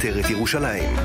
עטרת ירושלים.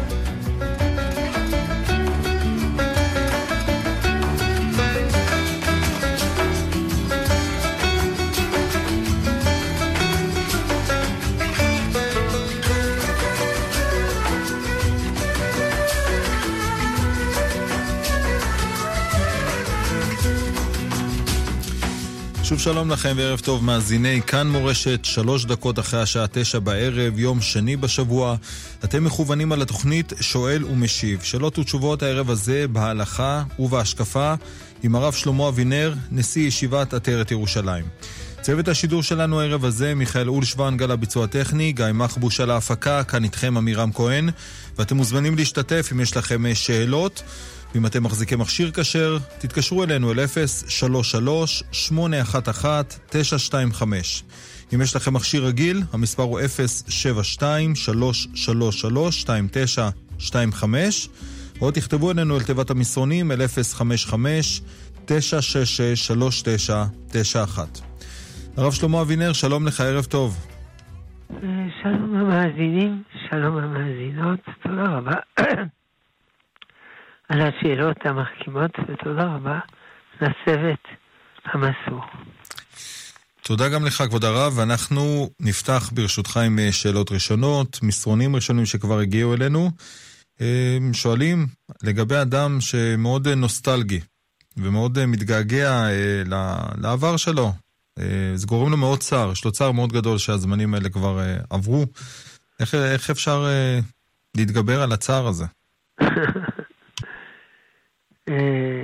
שוב שלום לכם וערב טוב מאזיני כאן מורשת, שלוש דקות אחרי השעה תשע בערב, יום שני בשבוע. אתם מכוונים על התוכנית שואל ומשיב. שאלות ותשובות הערב הזה בהלכה ובהשקפה עם הרב שלמה אבינר, נשיא ישיבת עטרת ירושלים. צוות השידור שלנו הערב הזה, מיכאל אולשוונג על הביצוע הטכני, גיא מחבוש על ההפקה, כאן איתכם עמירם כהן, ואתם מוזמנים להשתתף אם יש לכם שאלות. ואם אתם מחזיקים מכשיר כשר, תתקשרו אלינו אל 033-811-925. אם יש לכם מכשיר רגיל, המספר הוא 072-333-2925, או תכתבו אלינו אל תיבת המסרונים אל 055-966-3991. הרב שלמה אבינר, שלום לך, ערב טוב. שלום המאזינים, שלום המאזינות, תודה רבה. על השאלות המחכימות, ותודה רבה לצוות המסור. תודה גם לך, כבוד הרב, ואנחנו נפתח ברשותך עם אה, שאלות ראשונות, מסרונים ראשונים שכבר הגיעו אלינו. אה, שואלים לגבי אדם שמאוד אה, נוסטלגי ומאוד מתגעגע לעבר שלו. זה גורם לו מאוד צער, יש לו צער מאוד גדול שהזמנים האלה כבר עברו. איך, איך אפשר להתגבר על הצער הזה? אה,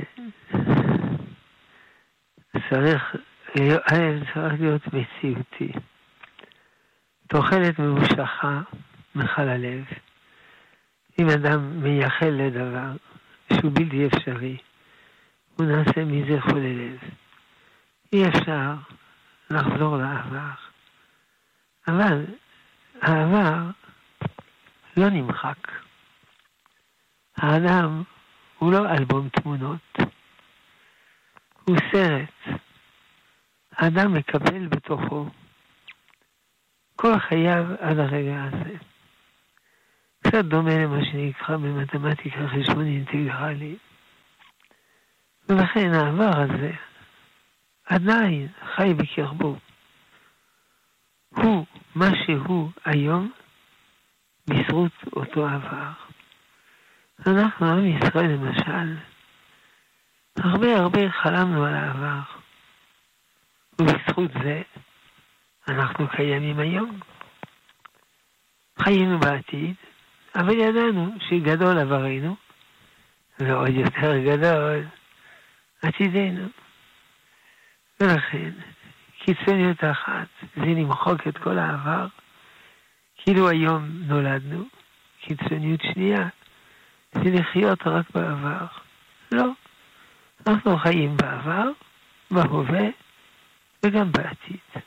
צריך, צריך להיות מציאותי. תוחלת ממושכה מכל הלב. אם אדם מייחל לדבר שהוא בלתי אפשרי, הוא נעשה מזה חולה לב. אי אפשר לחזור לעבר. אבל העבר לא נמחק. האדם הוא לא אלבום תמונות, הוא סרט. האדם מקבל בתוכו כל חייו עד הרגע הזה. קצת דומה למה שנקרא במתמטיקה חשבון אינטגרלי. ולכן העבר הזה עדיין חי בקרבו. הוא מה שהוא היום בזכות אותו עבר. אנחנו, עם ישראל למשל, הרבה הרבה חלמנו על העבר, ובזכות זה אנחנו קיימים היום. חיינו בעתיד, אבל ידענו שגדול עברנו, ועוד יותר גדול עתידנו. ולכן, קיצוניות אחת זה למחוק את כל העבר, כאילו היום נולדנו. קיצוניות שנייה זה לחיות רק בעבר. לא. אנחנו חיים בעבר, בהווה וגם בעתיד.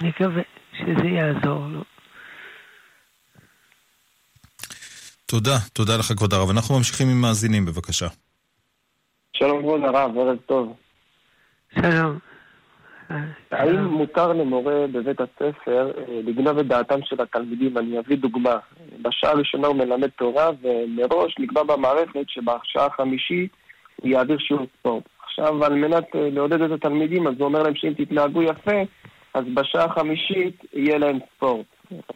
נקווה שזה יעזור לו. תודה, תודה לך כבוד הרב. אנחנו ממשיכים עם מאזינים, בבקשה. שלום כבוד הרב, ערב טוב. שלום. האם מותר למורה בבית הספר אה, לגנוב את דעתם של התלמידים? אני אביא דוגמה. בשעה הראשונה הוא מלמד תורה, ומראש נקבע במערכת שבשעה החמישית הוא יעביר שיעור ספורט. עכשיו, על מנת אה, לעודד את התלמידים, אז הוא אומר להם שאם תתנהגו יפה, אז בשעה החמישית יהיה להם ספורט.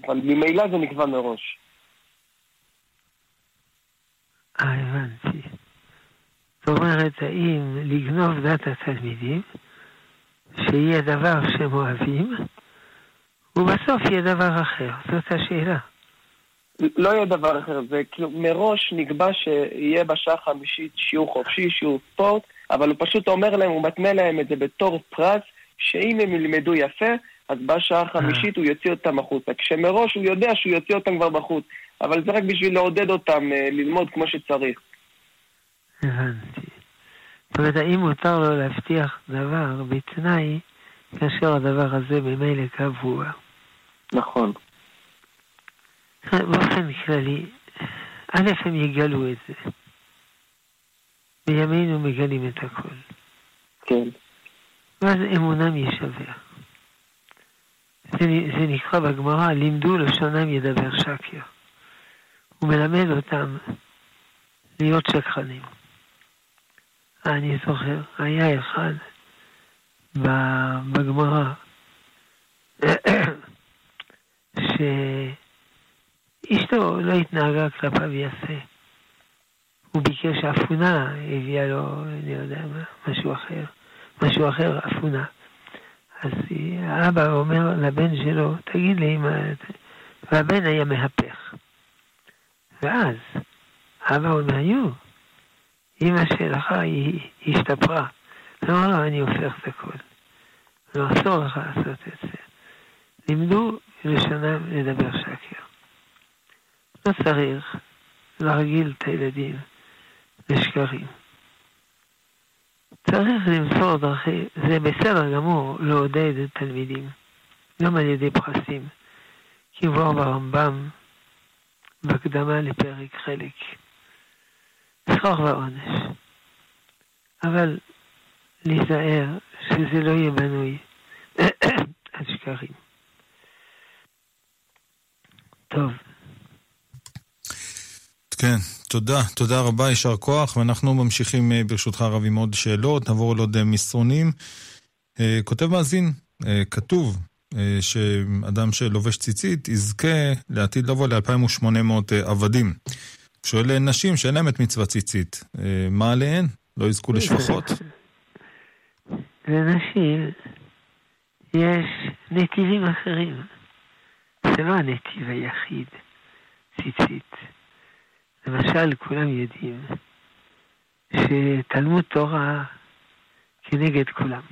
אבל ממילא זה נקבע מראש. אה, הבנתי. זאת אומרת, האם לגנוב דעת התלמידים שיהיה דבר שהם אוהבים, ובסוף יהיה דבר אחר. זאת השאלה. לא יהיה דבר אחר, זה כאילו מראש נקבע שיהיה בשעה חמישית שיעור חופשי, שיעור ספורט, אבל הוא פשוט אומר להם, הוא מתנה להם את זה בתור פרס, שאם הם ילמדו יפה, אז בשעה החמישית הוא יוציא אותם החוצה. כשמראש הוא יודע שהוא יוציא אותם כבר בחוץ, אבל זה רק בשביל לעודד אותם אה, ללמוד כמו שצריך. הבנתי. זאת אומרת, האם מותר לו להבטיח דבר בתנאי כאשר הדבר הזה ממילא קבוע? נכון. באופן כללי, א', הם יגלו את זה. בימינו מגלים את הכל. כן. ואז אמונם יישבר. זה, זה נקרא בגמרא, לימדו לשונם ידבר שקר. הוא מלמד אותם להיות שקרנים. אני זוכר, היה אחד בגמרא שאשתו לא התנהגה כלפיו יפה. הוא ביקש אפונה, הביאה לו, אני יודע מה, משהו אחר, משהו אחר, אפונה. אז האבא אומר לבן שלו, תגיד לי מה... והבן היה מהפך. ואז אבא אומר, יו, אמא שלך היא השתפרה. אמר לו, אני הופך את הכל. לא אסור לך לעשות את זה. לימדו לשונם לדבר שקר. לא צריך להרגיל את הילדים לשקרים. צריך למסור דרכי, זה בסדר גמור לעודד את תלמידים, גם על ידי פרסים, כמבואר ברמב"ם בהקדמה לפרק חלק, שכר ועונש. אבל להיזהר שזה לא יהיה בנוי על שקרים. טוב. כן, תודה, תודה רבה, יישר כוח, ואנחנו ממשיכים אה, ברשותך הרב עם עוד שאלות, נעבור על עוד אה, מסרונים. אה, כותב מאזין, כתוב שאדם שלובש ציצית יזכה לעתיד לבוא ל-2800 עבדים. שואל נשים שאין להם את מצוות ציצית, מה עליהן? לא יזכו לשפחות? לנשים יש נתיבים אחרים. זה לא הנתיב היחיד, ציצית. למשל, כולם יודעים שתלמוד תורה כנגד כולם.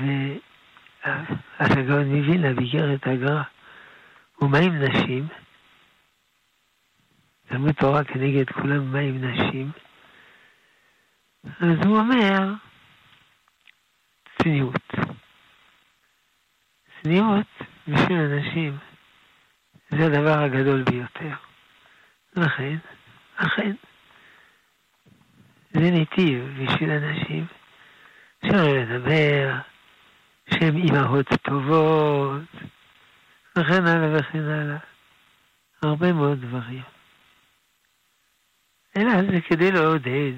ואז הגאון מווילנה ביקר את הגר"א, ומה עם נשים? תלמוד תורה כנגד כולם, מה נשים? אז הוא אומר, צניעות. צניעות בשביל אנשים זה הדבר הגדול ביותר. לכן, אכן, זה נתיב בשביל אנשים אפשר לדבר, שהם אימהות טובות, וכן הלאה וכן הלאה. הרבה מאוד דברים. אלא זה כדי לעודד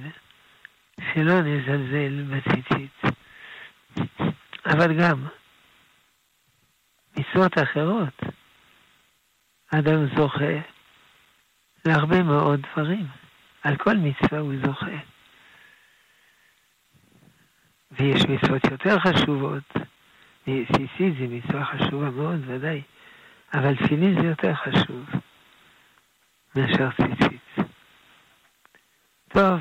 שלא נזלזל בציצית. אבל גם מצוות אחרות, אדם זוכה להרבה מאוד דברים. על כל מצווה הוא זוכה. ויש מצוות יותר חשובות. סיסית זה מצווה חשובה מאוד, ודאי. אבל תפילין זה יותר חשוב מאשר ציצית. טוב,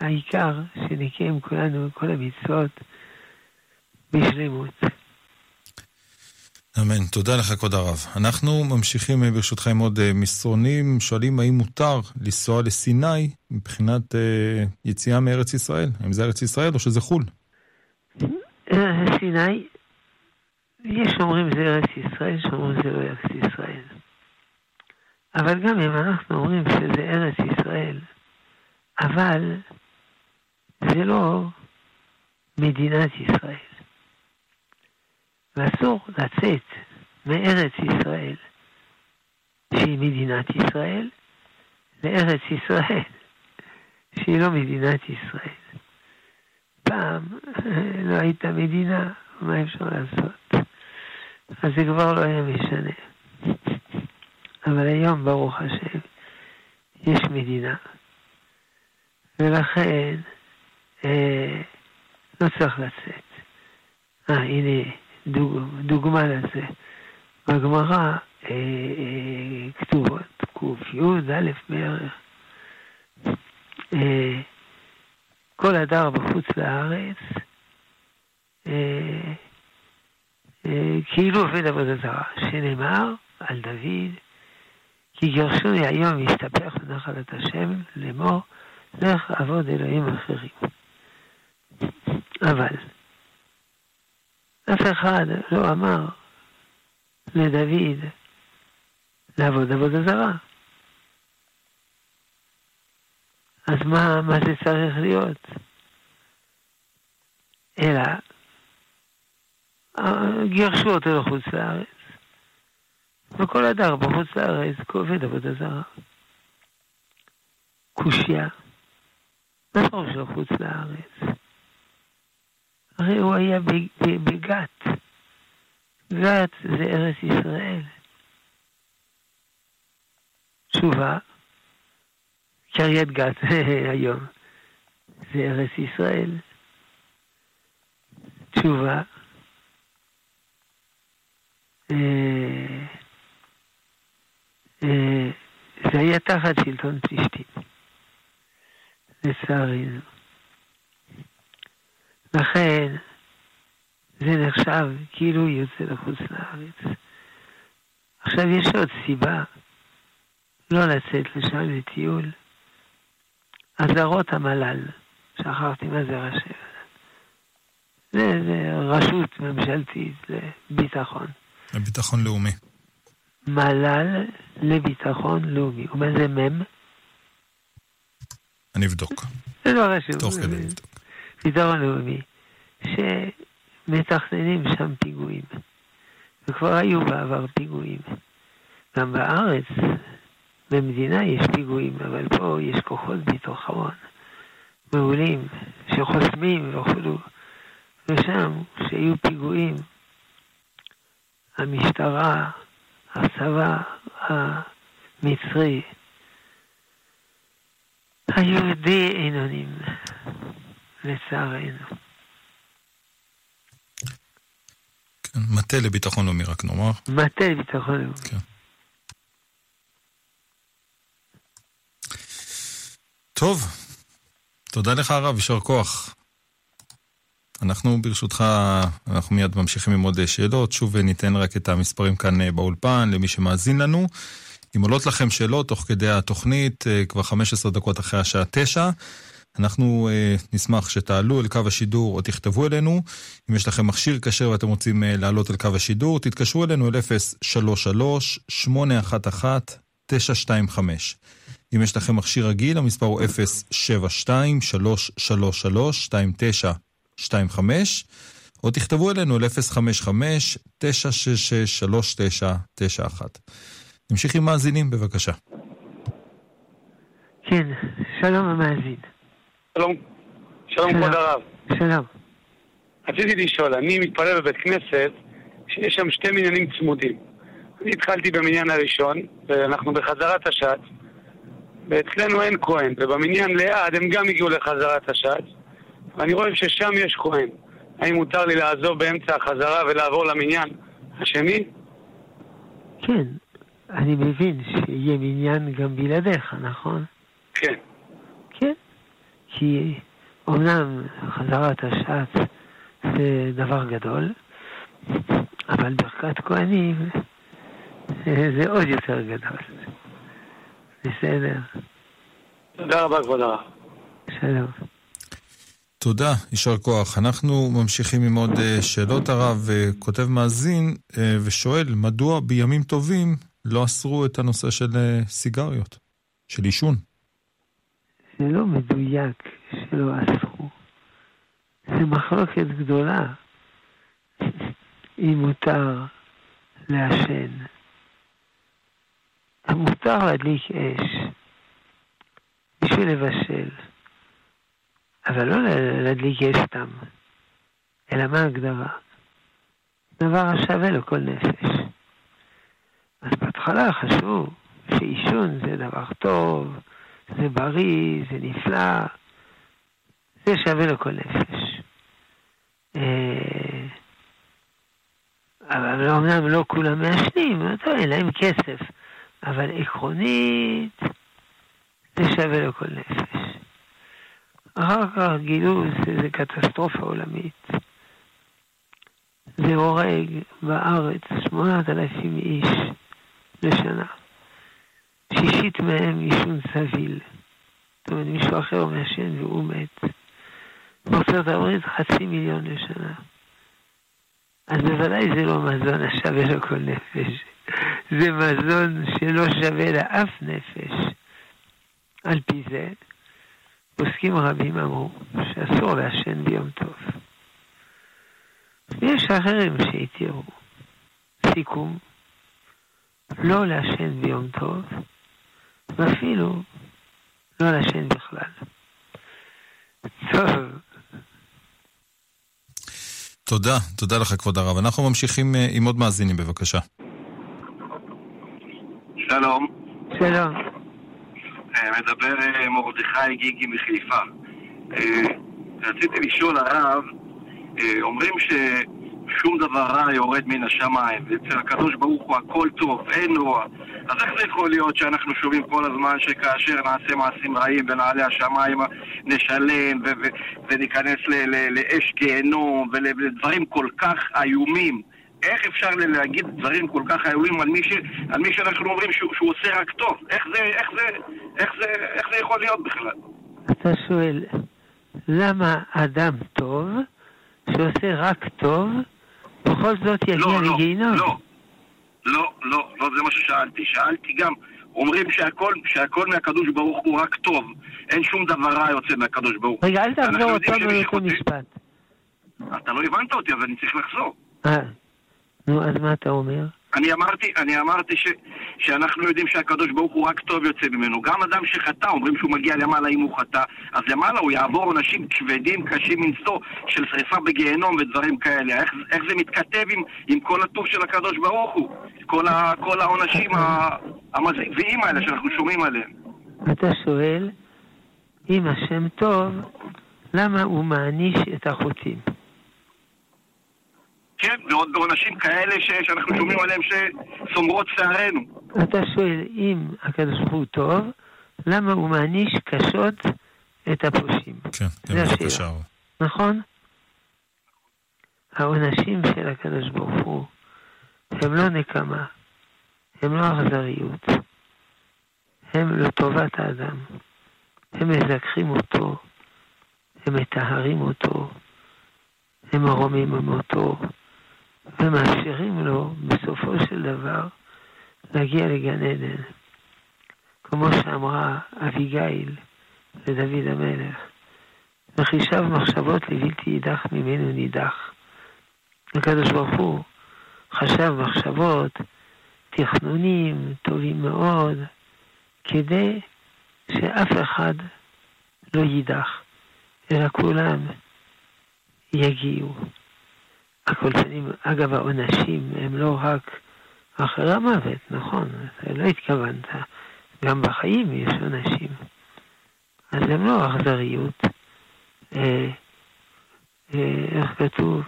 העיקר שנקיים כולנו כל המצוות בשלמות. אמן. תודה לך, כבוד הרב. אנחנו ממשיכים אה, ברשותך עם עוד אה, מסרונים. שואלים האם מותר לנסוע לסיני מבחינת אה, יציאה מארץ ישראל? האם זה ארץ ישראל או שזה חו"ל? סיני, יש אומרים זה ארץ ישראל, יש אומרים זה לא ארץ ישראל. אבל גם אם אנחנו אומרים שזה ארץ ישראל, אבל זה לא מדינת ישראל. ואסור לצאת מארץ ישראל, שהיא מדינת ישראל, לארץ ישראל, שהיא לא מדינת ישראל. פעם לא הייתה מדינה, מה אפשר לעשות? אז זה כבר לא היה משנה. אבל היום, ברוך השם, יש מדינה. ולכן אה, לא צריך לצאת. אה, הנה דוג, דוגמה לזה. בגמרא אה, אה, כתובות ק"י, א' בערך. אה, כל הדר בחוץ לארץ, כאילו עובד עבודה זרה, שנאמר על דוד, כי גרשוני היום יסתפח בנחלת השם לאמור, לך עבוד אלוהים אחרים. אבל אף אחד לא אמר לדוד לעבוד עבודה זרה. אז מה, מה זה צריך להיות? אלא, גירשו אותו לחוץ לארץ, וכל הדר בחוץ לארץ כעובד עבודה זרה. קושייה. פירוש לחוץ לארץ? הרי הוא היה בגת. גת זה ארץ ישראל. תשובה, קריית גת היום, זה ארץ ישראל. תשובה, אה, אה, זה היה תחת שלטון פלישתים, לצערנו. לכן זה נחשב כאילו הוא יוצא לחוץ לארץ. עכשיו יש עוד סיבה לא לצאת לשם לטיול. אזהרות המל"ל, שכחתי מה זה ראשי זה, זה רשות ממשלתית לביטחון. לביטחון לאומי. מל"ל לביטחון לאומי. ומה זה מ"ם? אני אבדוק. זה לא רשום. תוך כדי לבדוק. ביטחון לאומי, שמתכננים שם פיגועים. וכבר היו בעבר פיגועים. גם בארץ, במדינה יש פיגועים, אבל פה יש כוחות ביטחון מעולים שחוסמים וכו'. ושם, כשיהיו פיגועים, המשטרה, הצבא המצרי, היהודי אינונים, לצערנו. כן, מטה לביטחון לאומי, רק נאמר. מטה לביטחון לאומי. כן. טוב, תודה לך הרב, יישר כוח. אנחנו ברשותך, אנחנו מיד ממשיכים עם עוד שאלות. שוב ניתן רק את המספרים כאן אה, באולפן למי שמאזין לנו. אם עולות לכם שאלות תוך כדי התוכנית, אה, כבר 15 דקות אחרי השעה 9, אנחנו אה, נשמח שתעלו אל קו השידור או תכתבו אלינו. אם יש לכם מכשיר כשר ואתם רוצים לעלות אל קו השידור, תתקשרו אלינו אל 033-811-925. אם יש לכם מכשיר רגיל, המספר הוא 072-333-2925. 25, או תכתבו אלינו על 055-966-3991. נמשיך עם מאזינים, בבקשה. כן, שלום המאזין. שלום, שלום כבוד הרב. שלום. רציתי לשאול, אני מתפלל בבית כנסת שיש שם שתי מניינים צמודים. אני התחלתי במניין הראשון, ואנחנו בחזרת השעת, ואצלנו אין כהן, ובמניין ליד הם גם הגיעו לחזרת השעת, ואני רואה ששם יש כהן. האם מותר לי לעזוב באמצע החזרה ולעבור למניין השני? כן, אני מבין שיהיה מניין גם בלעדיך, נכון? כן. כן, כי אומנם חזרת השעת זה דבר גדול, אבל ברכת כהנים זה עוד יותר גדול. בסדר. תודה רבה, כבוד הרב. שלום. תודה, יישר כוח. אנחנו ממשיכים עם עוד אה, שאלות הרב, כותב מאזין אה, ושואל, מדוע בימים טובים לא אסרו את הנושא של אה, סיגריות, של עישון? זה לא מדויק שלא אסרו. זה מחלוקת גדולה אם מותר לעשן. מותר להדליק אש בשביל לבשל. אבל לא להדליק אש סתם, אלא מה ההגדרה? דבר השווה לכל נפש. אז בהתחלה חשוב שעישון זה דבר טוב, זה בריא, זה נפלא, זה שווה לכל נפש. אה, אבל אמנם לא כולם מעשנים, אין להם כסף, אבל עקרונית זה שווה לכל נפש. אחר כך גילו שזה קטסטרופה עולמית. זה הורג בארץ שמונת אלפים איש לשנה. שישית מהם עישון סביל. זאת אומרת, מישהו אחר מעשן והוא מת. בארצות הברית חצי מיליון לשנה. אז בוודאי זה לא מזון השווה לכל נפש. זה מזון שלא שווה לאף נפש. על פי זה, פוסקים רבים אמרו שאסור לעשן ביום טוב. ויש אחרים שהתירו. סיכום, לא לעשן ביום טוב, ואפילו לא לעשן בכלל. טוב. תודה, תודה לך כבוד הרב. אנחנו ממשיכים אה, עם עוד מאזינים, בבקשה. שלום. שלום. אה, מדבר אה, מרדכי גיגי מחיפה. רציתי לשאול הרב, אומרים ש... שום דבר רע יורד מן השמיים, ואצל הקדוש ברוך הוא הכל טוב, אין רוע. אז איך זה יכול להיות שאנחנו שומעים כל הזמן שכאשר נעשה מעשים רעים ונעלה השמיים נשלם ו- ו- וניכנס ל- ל- לאש גיהנום ולדברים כל כך איומים? איך אפשר להגיד דברים כל כך איומים על ש... על מי שאנחנו אומרים שהוא, שהוא עושה רק טוב? איך זה, איך, זה, איך, זה, איך זה יכול להיות בכלל? אתה שואל, למה אדם טוב, שעושה רק טוב, בכל זאת יגיע לא, לא, לגיהינום. לא, לא, לא, לא, זה מה ששאלתי. שאלתי גם, אומרים שהכל, שהכל מהקדוש ברוך הוא רק טוב. אין שום דבר רע יוצא מהקדוש ברוך הוא. רגע, אל תחזור אותו מאותו משפט. אתה לא הבנת אותי, אז אני צריך לחזור. אה, נו, אז מה אתה אומר? אני אמרתי, אני אמרתי ש, שאנחנו יודעים שהקדוש ברוך הוא רק טוב יוצא ממנו. גם אדם שחטא, אומרים שהוא מגיע למעלה אם הוא חטא, אז למעלה הוא יעבור עונשים כבדים, קשים מנשוא, של שריפה בגיהנום ודברים כאלה. איך, איך זה מתכתב עם, עם כל הטוב של הקדוש ברוך הוא? כל, ה, כל העונשים המזוויעים האלה שאנחנו שומעים עליהם. אתה שואל, אם השם טוב, למה הוא מעניש את החוטאים? כן, ועוד בעונשים כאלה ש... שאנחנו שומעים עליהם שסומרות שערינו. אתה שואל, אם הקדוש ברוך הוא טוב, למה הוא מעניש קשות את הפושעים? כן, זה השאלה. נכון? העונשים של הקדוש ברוך הוא הם לא נקמה, הם לא אכזריות, הם לטובת האדם. הם מזכחים אותו, הם מטהרים אותו, הם מרוממים אותו, ומאפשרים לו בסופו של דבר להגיע לגן עדן. כמו שאמרה אביגיל לדוד המלך, וחישב מחשבות לבלתי יידח ממנו נידח. הקדוש ברוך הוא חשב מחשבות, תכנונים טובים מאוד, כדי שאף אחד לא יידח, אלא כולם יגיעו. פנים, אגב, העונשים הם לא רק אחרי המוות, נכון, אתה לא התכוונת. גם בחיים יש עונשים. אז הם לא אכזריות. אה, אה, איך כתוב?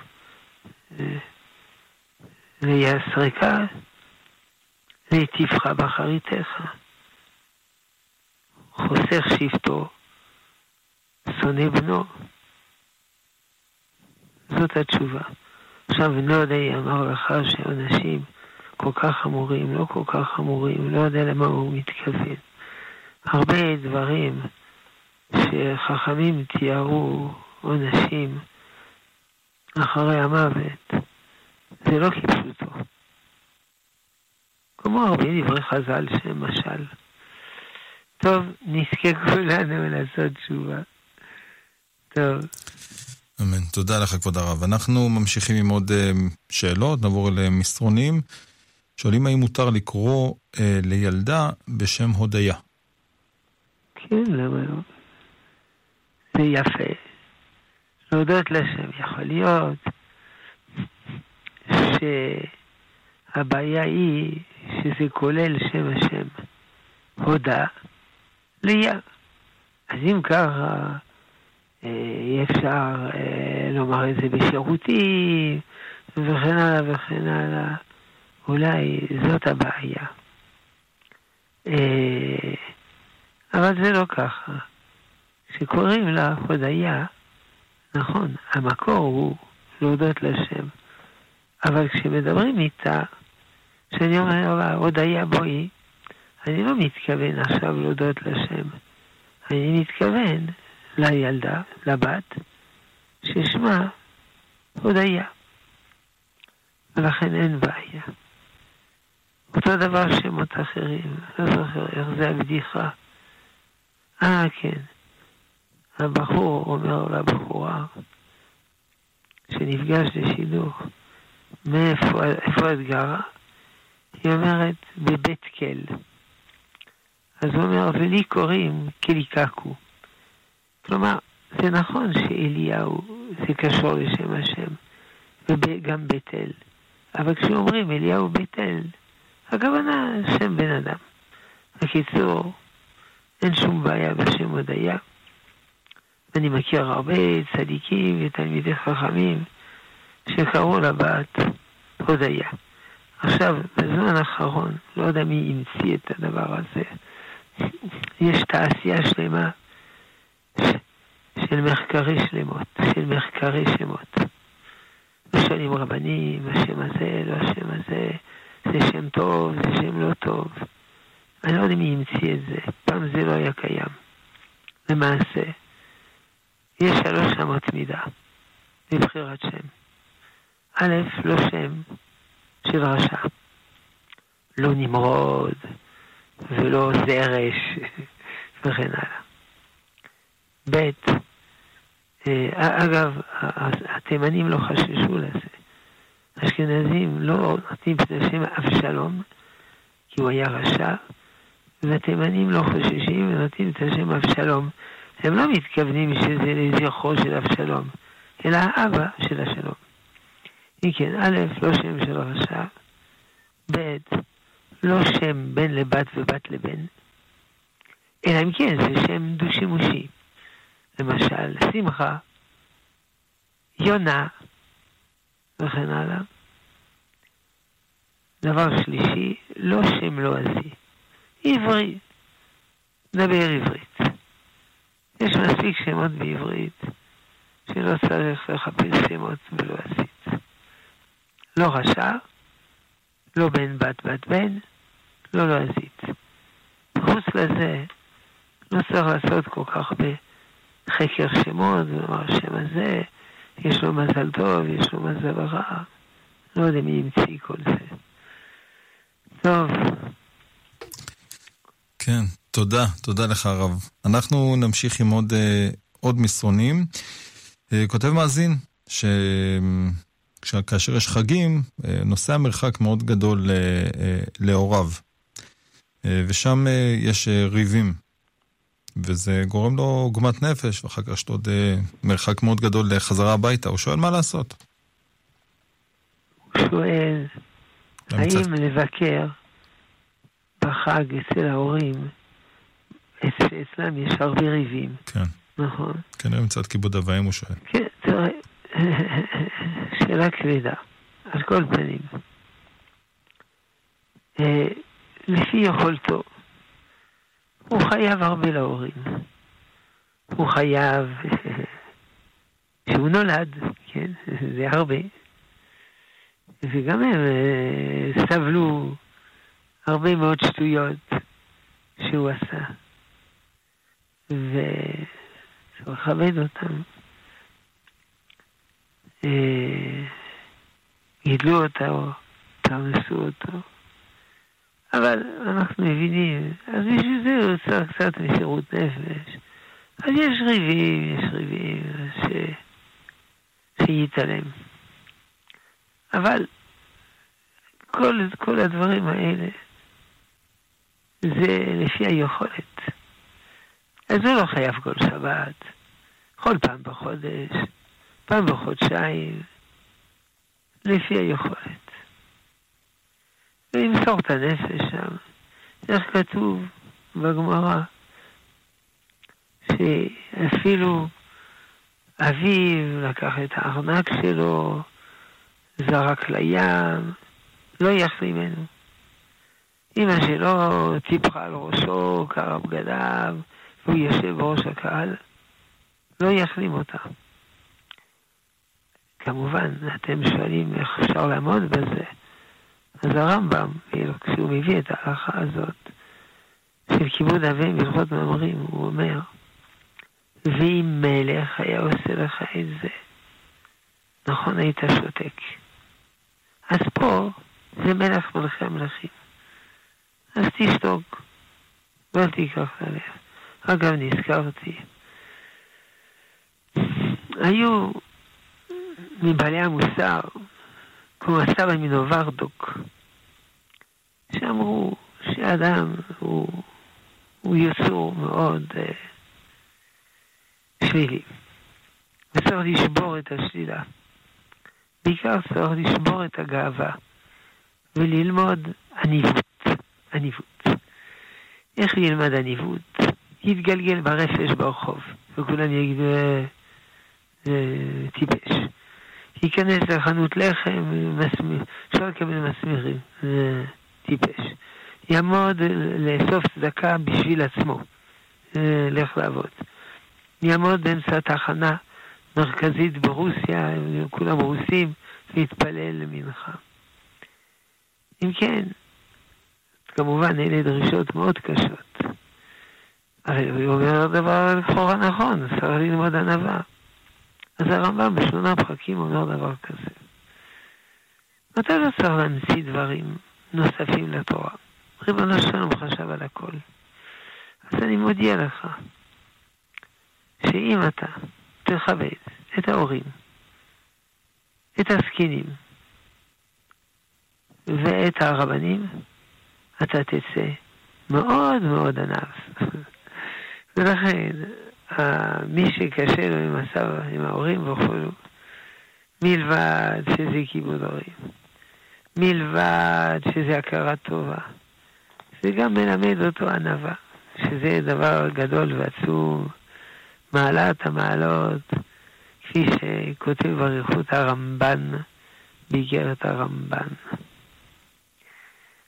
אה, ויסרק להיטיבך באחריתך. חוסך שבטו, שונא בנו. זאת התשובה. עכשיו, אני לא יודע, אמר לך שאנשים כל כך חמורים, לא כל כך חמורים, לא יודע למה הוא מתכוון. הרבה דברים שחכמים תיארו עונשים אחרי המוות, זה לא כפשוטו. כמו הרבה דברי חז"ל שהם משל. טוב, נזכה כולנו לעשות תשובה. טוב. אמן. תודה לך, כבוד הרב. אנחנו ממשיכים עם עוד uh, שאלות, נעבור למסרונים. שואלים האם מותר לקרוא uh, לילדה בשם הודיה. כן, לא? זה יפה. להודות לשם. יכול להיות שהבעיה היא שזה כולל שם השם. הודה, ליה. אז אם ככה... אי אפשר אה, לומר את זה בשירותים, וכן הלאה וכן הלאה. אולי זאת הבעיה. אה, אבל זה לא ככה. כשקוראים לה הודיה, נכון, המקור הוא להודות לשם. אבל כשמדברים איתה, כשאני אומר לה, הודיה בואי, אני לא מתכוון עכשיו להודות לשם. אני מתכוון לילדה, לבת, ששמה הודיה. ולכן אין בעיה. אותו דבר שמות אחרים, לא זוכר איך זה הבדיחה. אה, כן. הבחור אומר לבחורה, שנפגש לשידוך, מאיפה את גרה? היא אומרת בבית כל. אז הוא אומר, ולי קוראים קליקקו. כלומר, זה נכון שאליהו זה קשור לשם השם, וגם בית אל. אבל כשאומרים אליהו בית אל, הכוונה שם בן אדם. בקיצור, אין שום בעיה בשם הודיה. אני מכיר הרבה צדיקים ותלמידי חכמים שקראו לבת הודיה. עכשיו, בזמן האחרון, לא יודע מי המציא את הדבר הזה, יש תעשייה שלמה של מחקרי שלמות, של מחקרי שמות. ושואלים רבנים, השם הזה, לא השם הזה, זה שם טוב, זה שם לא טוב. אני לא יודע מי המציא את זה, פעם זה לא היה קיים. למעשה, יש שלוש אמות מידה לבחירת שם. א', לא שם של רשע, לא נמרוד ולא זרש וכן הלאה. ב', אה, אגב, התימנים לא חששו לזה. אשכנזים לא נותנים את השם אבשלום, כי הוא היה רשע, והתימנים לא חוששים ונותנים את השם אבשלום. הם לא מתכוונים שזה לזכרו של אבשלום, אלא האבא של השלום. אם כן, א', לא שם של רשע, ב', לא שם בן לבת ובת לבן, אלא אם כן זה שם דו-שימושי. למשל, שמחה, יונה, וכן הלאה. דבר שלישי, לא שם לועזי, עברי, דבר עברית. יש מספיק שמות בעברית שלא צריך לחפש שמות בלועזית. לא רשע, לא בן בת בת בן, לא לועזית. חוץ לזה, לא צריך לעשות כל כך בחקר שמות, ולומר השם הזה, יש לו מזל טוב, יש לו מזל רע. לא יודע מי המציא כל זה. טוב. כן, תודה, תודה לך הרב. אנחנו נמשיך עם עוד, uh, עוד מסרונים. Uh, כותב מאזין, שכאשר יש חגים, uh, נוסע מרחק מאוד גדול להוריו, ושם יש ריבים. וזה גורם לו עוגמת נפש, ואחר כך יש לו עוד uh, מרחק מאוד גדול לחזרה הביתה. הוא שואל מה לעשות. הוא שואל, האם לבקר בחג אצל ההורים, אצלם יש הרבה ריבים. כן. נכון. כנראה מצד כיבוד אב הוא שואל. כן, תראה, שאלה כבדה, על כל פנים. אה, לפי יכולתו, הוא חייב הרבה להורים. הוא חייב, שהוא נולד, כן, זה הרבה. וגם הם אה, סבלו הרבה מאוד שטויות שהוא עשה. וצריך לכבד אותם. אה, גידלו אותו, פרנסו אותו. אבל אנחנו מבינים, אז בשביל זה הוא צריך קצת מסירות נפש. אז יש ריבים, יש ריבים, ש... שיתעלם. אבל כל, כל הדברים האלה זה לפי היכולת. אז הוא לא חייב כל שבת, כל פעם בחודש, פעם בחודשיים, לפי היכולת. וימסור את הנפש שם. איך כתוב בגמרא, שאפילו אביו לקח את הארנק שלו, זרק לים, לא יחזיר ממנו. אמא שלו טיפחה על ראשו, קרע בגדיו, והוא יושב בראש הקהל, לא יחלים אותה. כמובן, אתם שואלים איך אפשר לעמוד בזה. אז הרמב"ם, כשהוא מביא את ההלכה הזאת של כיבוד אבי מלכות מאמרים, הוא אומר, ואם מלך היה עושה לך את זה, נכון היית שותק. אז פה זה מלך מלכי המלכים. אז תשתוק, ואל תיקח ללב. אגב, נזכרתי, היו מבעלי המוסר, כמו הסבא מנוברדוק, שאמרו שאדם הוא, הוא יצור מאוד uh, שלילי, וצריך לשבור את השלילה. בעיקר צריך לשבור את הגאווה וללמוד עניבות, עניבות. איך ילמד עניבות? יתגלגל ברפש ברחוב, וכולם יגידו, זה טיפש. ייכנס לחנות לחם, אפשר לקבל מסמירים, זה טיפש. יעמוד לאסוף צדקה בשביל עצמו, לך לעבוד. יעמוד באמצע תחנה מרכזית ברוסיה, כולם רוסים, להתפלל למנחה. אם כן, כמובן אלה דרישות מאוד קשות. הרי הוא אומר דבר לכאורה נכון, צריך ללמוד ענווה. אז הרמב"ם בשמונה פרקים אומר דבר כזה. מתי לא צריך להמציא דברים נוספים לתורה? ריבונו שלום חשב על הכל. אז אני מודיע לך, שאם אתה תכבד את ההורים, את הזקנים ואת הרבנים, אתה תצא מאוד מאוד ענב. ולכן, מי שקשה לו עם הסבא, עם ההורים וכו', מלבד שזה כיבוד הורים, מלבד שזה הכרה טובה, זה גם מלמד אותו ענווה, שזה דבר גדול ועצום, מעלת המעלות, כפי שכותב באריכות הרמב"ן, באיגרת הרמב"ן.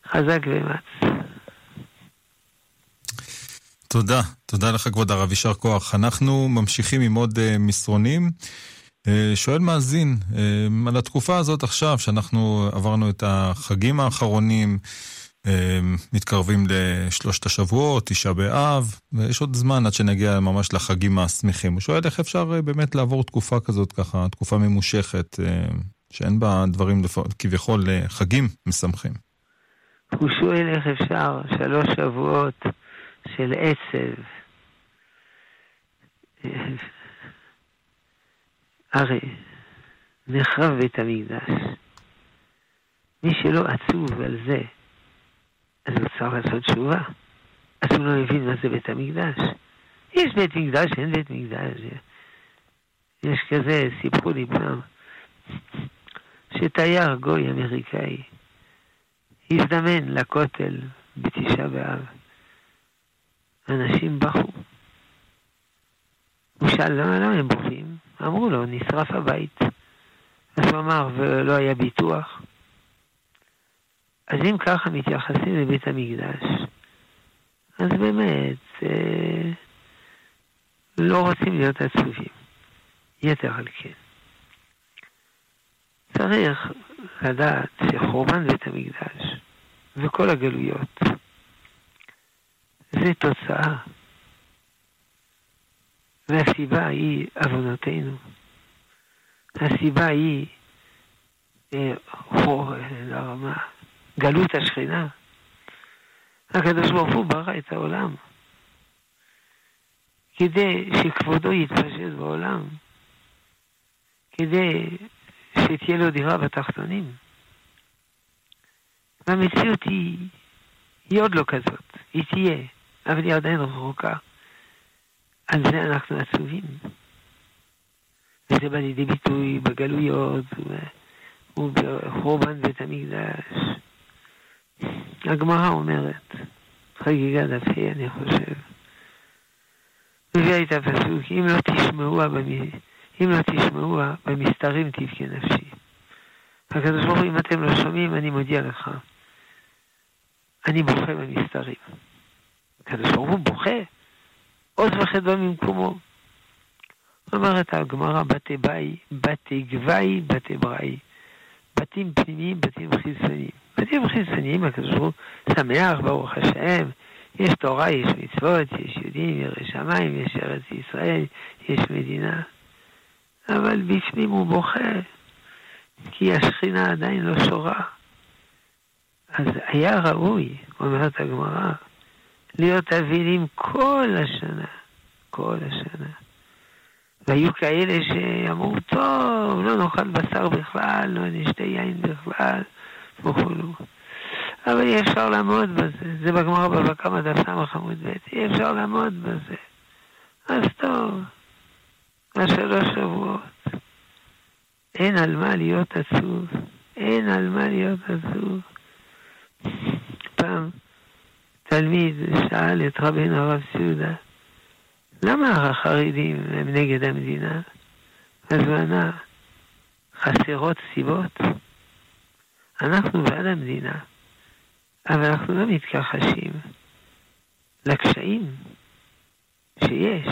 חזק ואמץ. תודה, תודה לך כבוד הרב, יישר כוח. אנחנו ממשיכים עם עוד uh, מסרונים. Uh, שואל מאזין, uh, על התקופה הזאת עכשיו, שאנחנו עברנו את החגים האחרונים, uh, מתקרבים לשלושת השבועות, תשעה באב, ויש עוד זמן עד שנגיע ממש לחגים השמחים. הוא שואל איך אפשר באמת לעבור תקופה כזאת ככה, תקופה ממושכת, שאין בה דברים כביכול חגים משמחים. הוא שואל איך אפשר שלוש שבועות של עצב. הרי נחרב בית המקדש. מי שלא עצוב על זה, אז הוא צריך לעשות תשובה. אז הוא לא מבין מה זה בית המקדש. יש בית מקדש, אין בית מקדש. יש כזה, סיפרו לי פעם, שתייר גוי אמריקאי הזדמן לכותל בתשעה באב. אנשים בכו. הוא שאל למה, למה הם בוכים? אמרו לו, נשרף הבית. אז הוא אמר, ולא היה ביטוח. אז אם ככה מתייחסים לבית המקדש, אז באמת אה, לא רוצים להיות עצובים. יתר על כן. צריך לדעת שחורבן בית המקדש וכל הגלויות זה תוצאה. והסיבה היא עוונותינו. הסיבה היא אה, חור לרמה, גלות השכינה. הקדוש ברוך הוא ברא את העולם כדי שכבודו יתפשט בעולם, כדי שתהיה לו דירה בתחתונים. והמציאות היא, היא עוד לא כזאת, היא תהיה. אבל היא עדיין רחוקה. על זה אנחנו עצובים. וזה בא לידי ביטוי בגלויות ובחורבן בית המקדש. הגמרא אומרת, חגיגה דף ה' אני חושב, מביאה את הפסוק, אם לא תשמעו אם לא תשמעו במסתרים תבכה נפשי. הקדוש ברוך הוא, אם אתם לא שומעים, אני מודיע לך, אני בוכה במסתרים. הקדוש ברוך הוא בוכה, עוז וחדווה ממקומו. אומרת הגמרא, בתי ביי, בתי גבאי, בתי בראי. בתים פנימיים, בתים חיצוניים. בתים חיצוניים, הקדוש ברוך הוא שמח, ברוך השם, יש תורה, יש מצוות, יש יהודים, ירא שמיים, יש ארץ ישראל, יש מדינה. אבל בפנים הוא בוכה, כי השכינה עדיין לא שורה. אז היה ראוי, אומרת הגמרא, להיות אבילים כל השנה, כל השנה. והיו כאלה שאמרו, טוב, לא נאכל בשר בכלל, לא נשתה יין בכלל, וכולו. אבל אי אפשר לעמוד בזה. זה בגמרא בבא קמא דף סמך עמוד ב', אי אפשר לעמוד בזה. אז טוב, השלוש שבועות. אין על מה להיות עצוב. אין על מה להיות עצוב. פעם תלמיד שאל את רבינו הרב סעודה, למה החרדים הם נגד המדינה? אז הוא ענה, חסרות סיבות. אנחנו בעד המדינה, אבל אנחנו לא מתכחשים לקשיים שיש,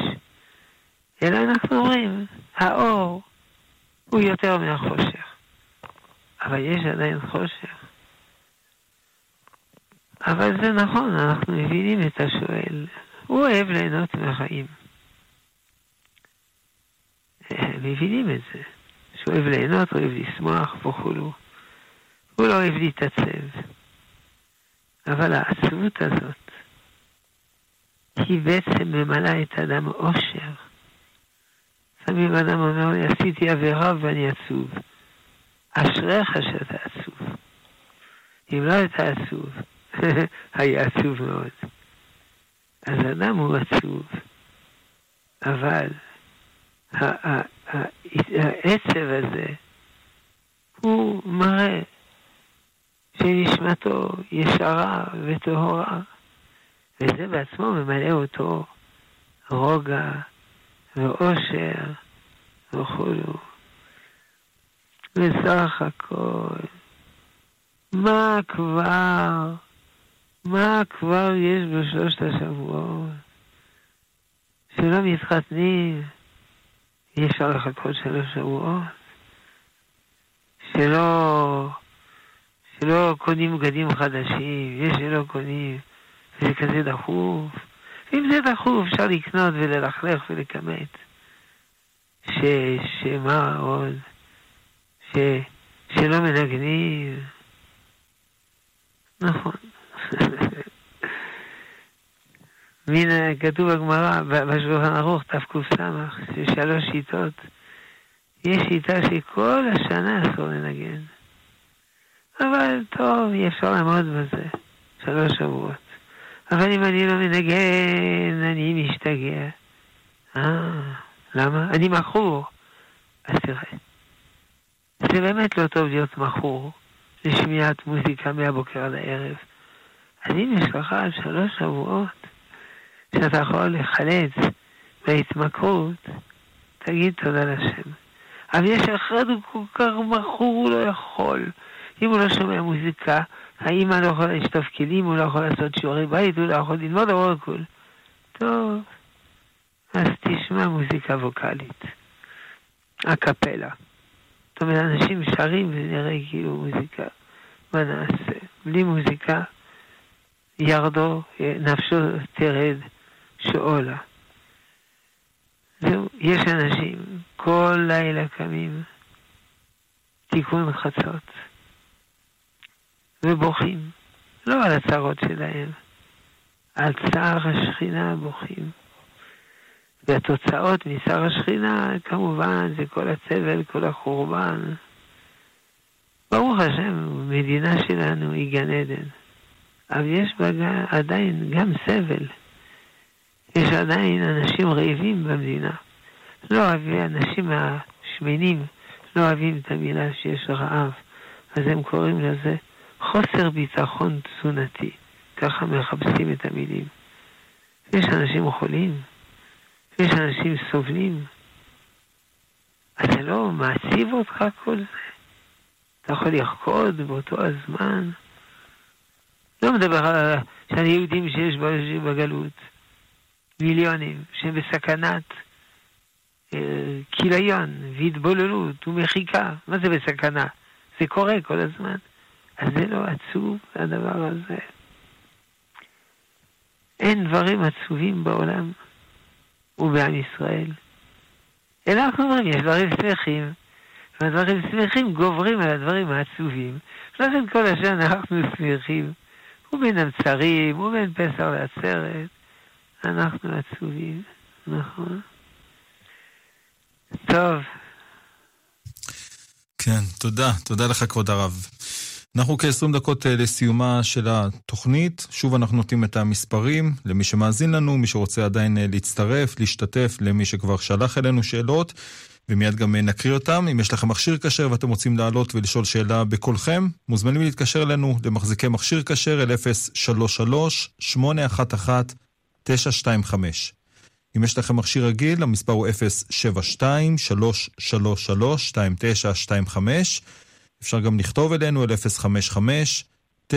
אלא אנחנו אומרים, האור הוא יותר מהחושך, אבל יש עדיין חושך. אבל זה נכון, אנחנו מבינים את השואל. הוא אוהב ליהנות מהחיים. מבינים את זה. שהוא אוהב ליהנות, אוהב לשמוח וכולו. הוא לא אוהב להתעצב. אבל העצבות הזאת, היא בעצם ממלאה את האדם אושר. לפעמים אדם אומר לי, עשיתי עבירה ואני עצוב. אשריך שאתה עצוב. אם לא היית עצוב, היה עצוב מאוד. אז אדם הוא עצוב, אבל העצב הזה הוא מראה שנשמתו ישרה וטהורה, וזה בעצמו ממלא אותו רוגע ואושר וכולו. בסך הכל, מה כבר, מה כבר יש בשלושת השבועות? שלא מתחתנים, אי אפשר לחכות שלוש שבועות. שלא, שלא קונים בגדים חדשים, יש שלא קונים, וזה כזה דחוף. אם זה דחוף, אפשר לקנות וללכלך ולכמת. ש... שמה עוד? ש... שלא מנגנים. נכון. מן, כתוב בגמרא, בשולחן ערוך, תקס, שלוש שיטות. יש שיטה שכל השנה אסור לנגן. אבל טוב, אי אפשר לעמוד בזה. שלוש שבועות. אבל אם אני לא מנגן, אני משתגע. אה, למה? אני מכור. אז תראה, זה באמת לא טוב להיות מכור לשמיעת מוזיקה מהבוקר עד הערב. אז אם יש לך שלוש שבועות שאתה יכול לחלץ מההתמכרות, תגיד תודה לשם. אבל יש אחד הוא כל כך מכור, הוא לא יכול. אם הוא לא שומע מוזיקה, האמא לא יכולה לשטוף כלים, הוא לא יכול לעשות שיעורי בית, הוא לא יכול ללמוד אבל הכול. טוב, אז תשמע מוזיקה ווקאלית. הקפלה. זאת אומרת, אנשים שרים וזה נראה כאילו מוזיקה. מה נעשה? בלי מוזיקה, ירדו, נפשו תרד שאולה. זהו, יש אנשים, כל לילה קמים, תיקון חצות, ובוכים, לא על הצרות שלהם, על צער השכינה בוכים. והתוצאות מצער השכינה, כמובן, זה כל הסבל, כל החורבן. ברוך השם, מדינה שלנו היא גן עדן, אבל יש בה עדיין גם סבל. יש עדיין אנשים רעבים במדינה. לא אוהבים, האנשים השמנים לא אוהבים את המילה שיש רעב, אז הם קוראים לזה חוסר ביטחון תזונתי. ככה מחפשים את המילים. יש אנשים חולים, יש אנשים סובלים. אז זה לא מעציב אותך כל זה? אתה יכול לרקוד באותו הזמן? לא מדבר על היהודים שיש בגלות. מיליונים שהם בסכנת אה, כיליון והתבוללות ומחיקה. מה זה בסכנה? זה קורה כל הזמן. אז זה לא עצוב, הדבר הזה. אין דברים עצובים בעולם ובעם ישראל. אלא אנחנו אומרים, יש דברים שמחים, והדברים שמחים גוברים על הדברים העצובים. לכן כל השנה אנחנו שמחים, ובין המצרים, ובין פסח לעצרת. אנחנו עצובים, נכון? טוב. כן, תודה. תודה לך, כבוד הרב. אנחנו כ-20 דקות אה, לסיומה של התוכנית. שוב אנחנו נותנים את המספרים למי שמאזין לנו, מי שרוצה עדיין אה, להצטרף, להשתתף, למי שכבר שלח אלינו שאלות, ומיד גם אה, נקריא אותם. אם יש לכם מכשיר כשר ואתם רוצים לעלות ולשאול שאלה בקולכם, מוזמנים להתקשר אלינו למחזיקי מכשיר כשר אל 033-811-925. אם יש לכם מכשיר רגיל, המספר הוא 072-333-2925. אפשר גם לכתוב אלינו אל 055-966-3991.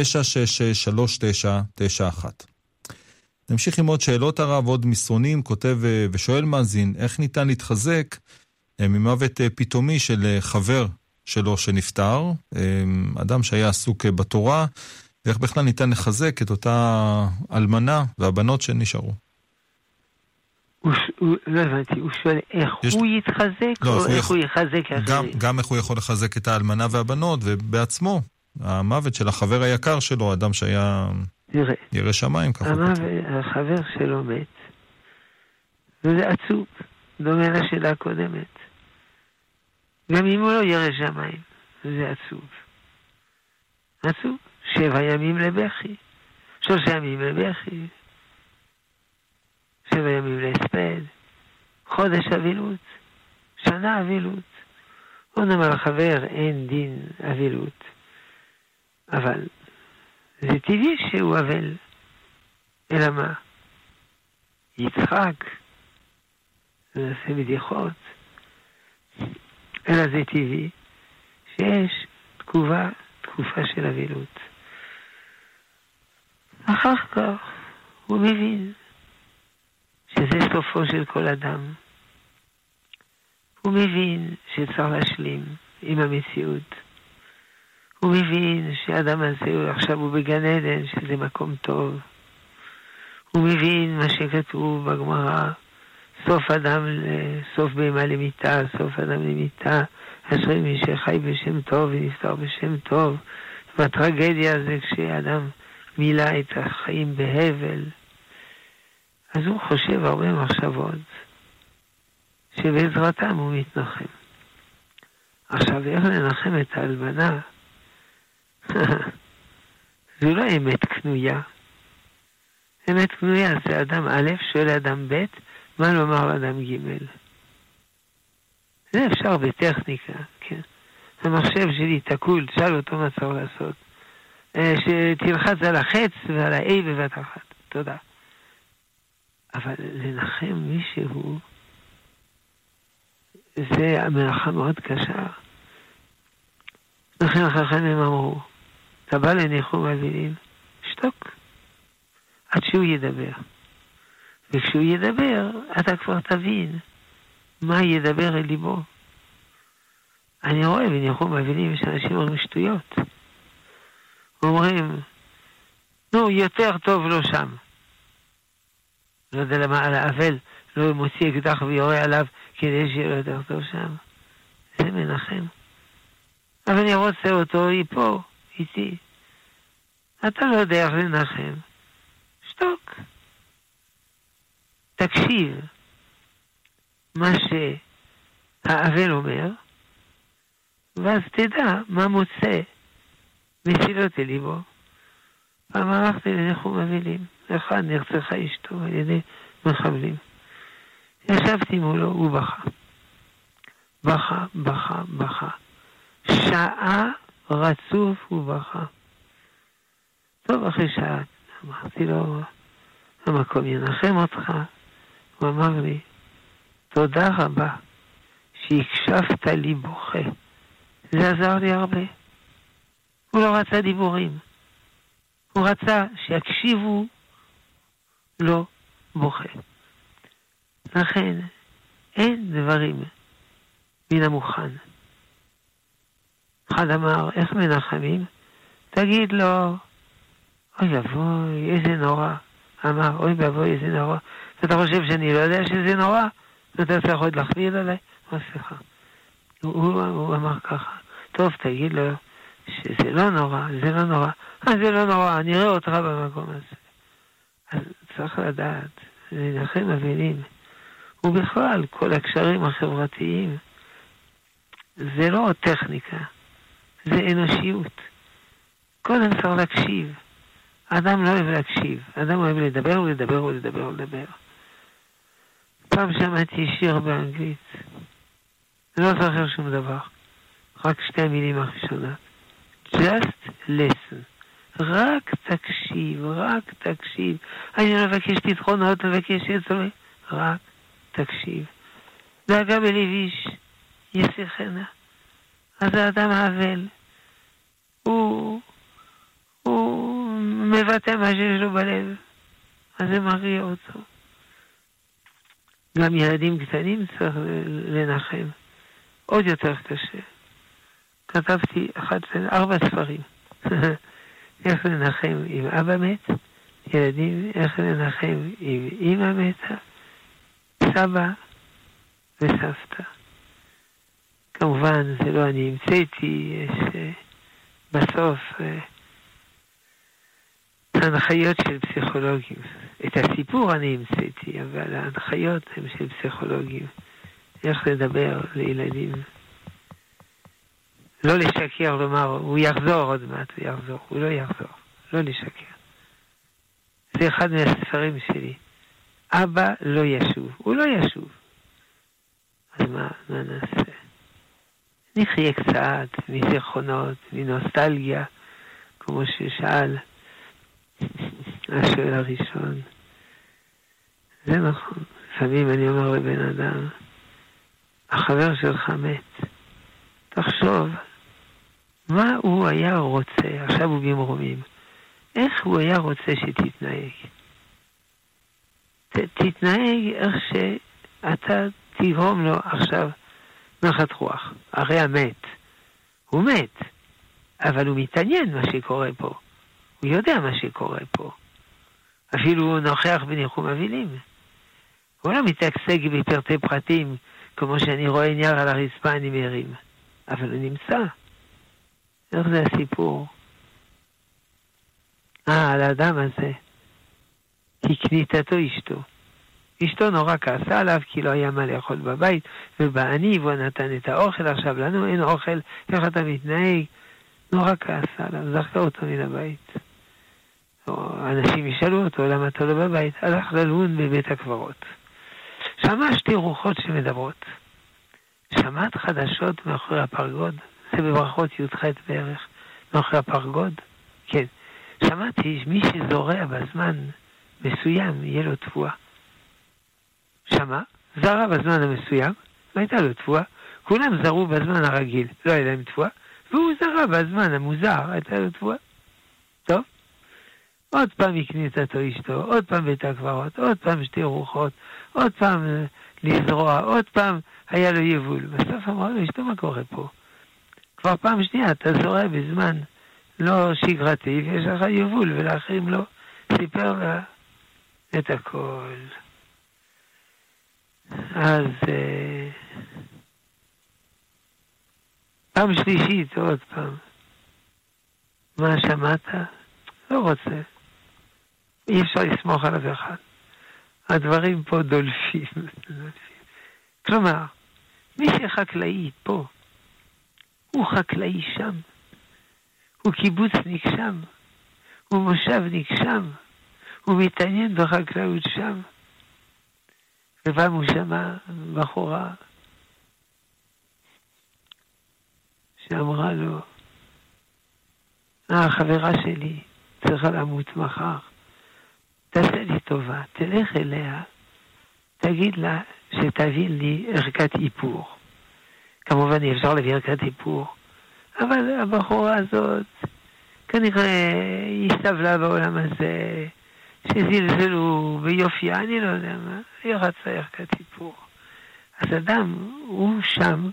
נמשיך עם עוד שאלות הרב, עוד מסרונים, כותב אה, ושואל מאזין, איך ניתן להתחזק אה, ממוות אה, פתאומי של חבר שלו שנפטר, אדם שהיה עסוק בתורה, ואיך בכלל ניתן לחזק את אותה אלמנה והבנות שנשארו. לא הבנתי, הוא שואל איך יש... הוא יתחזק, לא, או איך יכול... הוא יחזק אחרים? גם, גם איך הוא יכול לחזק את האלמנה והבנות, ובעצמו, המוות של החבר היקר שלו, אדם שהיה ירא, ירא שמיים, ככה. המוות, החבר שלו מת, וזה עצוב, דומה לשאלה הקודמת. גם אם הוא לא ירא שמיים, זה עצוב. עצוב, שבע ימים לבכי, שלושה ימים לבכי, שבע ימים להספד, חודש אבילות, שנה אבילות. בוא נאמר לחבר, אין דין אבילות, אבל זה טבעי שהוא אבל. אלא מה? יצחק, נעשה בדיחות, אלא זה טבעי שיש תקופה, תקופה של אבילות. אחר כך הוא מבין שזה סופו של כל אדם. הוא מבין שצריך להשלים עם המציאות. הוא מבין שהאדם הזה עכשיו הוא בגן עדן, שזה מקום טוב. הוא מבין מה שכתוב בגמרא, סוף אדם, סוף בהמה למיתה, סוף אדם למיתה, אשרי מי שחי בשם טוב ונפטר בשם טוב. והטרגדיה זה כשאדם מילא את החיים בהבל. אז הוא חושב הרבה מחשבות שבעזרתם הוא מתנחם. עכשיו, איך לנחם את האלמנה? זו לא אמת קנויה. אמת קנויה זה אדם א' שואל אדם ב', מה לומר אדם ג'. זה אפשר בטכניקה, כן. המחשב שלי תקול, תשאל אותו מה צריך לעשות. אה, שתלחץ על החץ ועל ה-A בבת אחת. תודה. אבל לנחם מישהו, זה מלאכה מאוד קשה. לכן החכמים אמרו, אתה בא לניחום אבלים, שתוק, עד שהוא ידבר. וכשהוא ידבר, אתה כבר תבין מה ידבר אל ליבו. אני רואה בניחום אבלים שאנשים אומרים שטויות. אומרים, נו, יותר טוב לא שם. לא יודע למה על האבל לא מוציא אקדח ויורה עליו כדי שיהיה לו יותר טוב שם. זה מנחם. אבל אני רוצה אותו פה, איתי. אתה לא יודע איך לנחם. שתוק. תקשיב מה שהאבל אומר, ואז תדע מה מוצא מסילות אל ליבו. פעם הלכתי לניחום אבלים. אחד נרצחה אשתו על ידי מחבלים. ישבתי מולו, הוא בכה. בכה, בכה, בכה. שעה רצוף הוא בכה. טוב, אחרי שעה אמרתי לו, המקום ינחם אותך. הוא אמר לי, תודה רבה שהקשבת לי בוכה. זה עזר לי הרבה. הוא לא רצה דיבורים. הוא רצה שיקשיבו לא בוכה. לכן, אין דברים מן המוכן. אחד אמר, איך מנחמים? תגיד לו, אוי אבוי, איזה נורא. אמר, אוי ואבוי, איזה נורא. ואתה חושב שאני לא יודע שזה נורא? ואתה צריך עוד להכביד עליי? מה סליחה. הוא, הוא, הוא אמר ככה, טוב, תגיד לו שזה לא נורא, זה לא נורא. אה, זה לא נורא, אני אראה אותך במקום הזה. אז צריך לדעת, לנחם אבלים, ובכלל כל הקשרים החברתיים, זה לא טכניקה, זה אנושיות. קודם צריך להקשיב. האדם לא אוהב להקשיב, האדם אוהב לדבר ולדבר ולדבר ולדבר. פעם שמעתי שיר באנגלית, לא זוכר שום דבר, רק שתי המילים הראשונות. Just listen. רק תקשיב, רק תקשיב. אני לא מבקש פתרונות, מבקש עצמי, רק תקשיב. דאגה בלב איש ישיחנה. אז האדם האבל, הוא, הוא מבטא מה שיש לו בלב, אז זה מרגיע אותו. גם ילדים קטנים צריך לנחם. עוד יותר קשה. כתבתי אחת, ארבע ספרים. איך לנחם אם אבא מת, ילדים, איך לנחם אם אימא מתה, סבא וסבתא. כמובן, זה לא אני המצאתי, יש uh, בסוף uh, הנחיות של פסיכולוגים. את הסיפור אני המצאתי, אבל ההנחיות הן של פסיכולוגים. איך לדבר לילדים. לא לשקר, לומר, הוא יחזור עוד מעט, הוא יחזור. הוא לא יחזור. לא לשקר. זה אחד מהספרים שלי. אבא לא ישוב. הוא לא ישוב. אז מה, מה נעשה? נחיה קצת מזיכרונות, מנוסטלגיה, כמו ששאל השואל הראשון. זה נכון. לפעמים אני אומר לבן אדם, החבר שלך מת. תחשוב, מה הוא היה רוצה, עכשיו הוא במרומים, איך הוא היה רוצה שתתנהג? תתנהג איך שאתה תגרום לו עכשיו נחת רוח. הרי המת, הוא מת, אבל הוא מתעניין מה שקורה פה. הוא יודע מה שקורה פה. אפילו הוא נוכח בניחום אבלים. הוא לא מתעסק בפרטי פרטים, כמו שאני רואה נייר על הרצפה אני מרים. אבל הוא נמצא. איך זה הסיפור? אה, על האדם הזה. כי כניתתו אשתו. אשתו נורא כעסה עליו כי לא היה מה לאכול בבית, ובעני והוא נתן את האוכל, עכשיו לנו אין אוכל, איך אתה מתנהג? נורא כעסה עליו, זרקה אותו מן הבית. אנשים ישאלו אותו, למה אתה לא בבית? הלך ללון בבית הקברות. שמע שתי רוחות שמדברות. שמעת חדשות מאחורי הפרגוד? זה בברכות י"ח בערך, מאחורי הפרגוד? כן. שמעתי שמי שזורע בזמן מסוים, יהיה לו תבואה. שמע, זרע בזמן המסוים, והייתה לו תבואה. כולם זרעו בזמן הרגיל, לא היה להם תבואה, והוא זרע בזמן המוזר, הייתה לו תבואה. טוב? עוד פעם הכניסתו אשתו, עוד פעם בית הקברות, עוד פעם שתי רוחות, עוד פעם אה, לזרוע, עוד פעם היה לו יבול. בסוף אמרה לו, אשתו, מה קורה פה? כבר פעם שנייה אתה זורע בזמן לא שגרתי, ויש לך יבול, ולאחרים לא. סיפר לה את הכל. אז אה, פעם שלישית, עוד פעם. מה שמעת? לא רוצה. אי אפשר לסמוך על אף אחד. הדברים פה דולפים. כלומר, מי שחקלאי פה, הוא חקלאי שם, הוא קיבוצניק שם, הוא מושבניק שם, הוא מתעניין בחקלאות שם. ופעם הוא שמע בחורה שאמרה לו, אה, החברה שלי צריכה למות מחר. תעשה לי טובה, תלך אליה, תגיד לה שתביא לי ערכת איפור. כמובן אי אפשר להביא ערכת איפור, אבל הבחורה הזאת כנראה היא סבלה בעולם הזה, שזלזלו ביופייה, אני לא יודע מה, היא רצה ערכת איפור. אז אדם, הוא שם,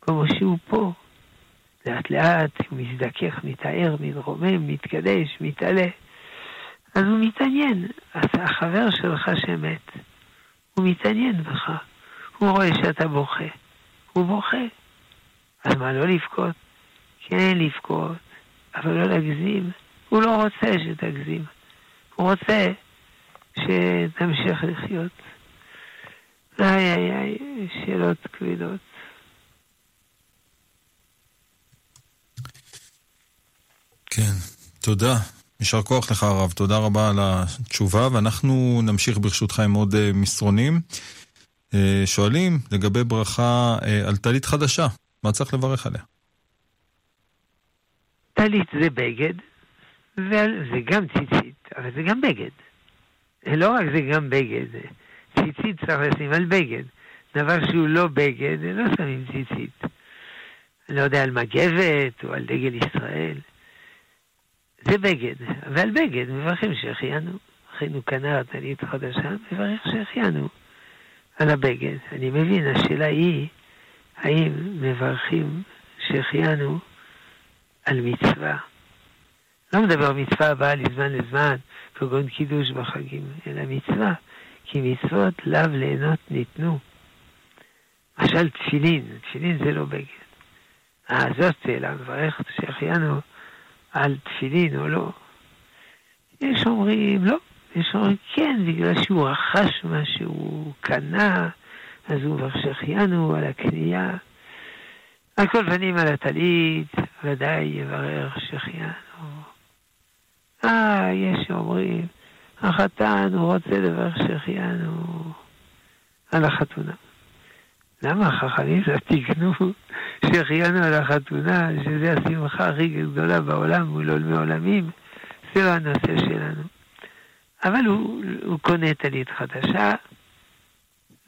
כמו שהוא פה. לאט לאט מזדכך, מתאר, מתרומם, מתקדש, מתעלה. אז הוא מתעניין. אז החבר שלך שמת, הוא מתעניין בך. הוא רואה שאתה בוכה. הוא בוכה. אז מה, לא לבכות? כן, לבכות, אבל לא להגזים. הוא לא רוצה שתגזים. הוא רוצה שתמשיך לחיות. איי איי איי, שאלות כבדות. כן, תודה. יישר כוח לך הרב, תודה רבה על התשובה, ואנחנו נמשיך ברשותך עם עוד אה, מסרונים. אה, שואלים לגבי ברכה אה, על טלית חדשה, מה צריך לברך עליה? טלית זה בגד, וזה גם ציצית, אבל זה גם בגד. לא רק זה גם בגד, ציצית צריך לשים על בגד. דבר שהוא לא בגד, לא שמים ציצית. לא יודע, על מגבת או על דגל ישראל. זה בגד, ועל בגד מברכים שהחיינו. אחינו קנה טלית חדשה, מברך שהחיינו על הבגד. אני מבין, השאלה היא, האם מברכים שהחיינו על מצווה? לא מדבר מצווה הבאה לזמן לזמן, כגון קידוש בחגים, אלא מצווה, כי מצוות לאו ליהנות ניתנו. למשל תפילין, תפילין זה לא בגד. אה, זאת שאלה, מברך שהחיינו על תפילין או לא. יש אומרים לא, יש אומרים כן, בגלל שהוא רכש מה שהוא קנה, אז הוא מברך שהחיינו על הקנייה. על כל פנים על הטלית, ודאי יברך שהחיינו. אה, יש שאומרים, החתן, הוא רוצה לברך שהחיינו על החתונה. למה החכמים לא תיקנו שהחיינו על החתונה, שזה השמחה הכי גדולה בעולם מול עולמי עולמים? זה לא הנושא שלנו. אבל הוא, הוא קונה טלית חדשה,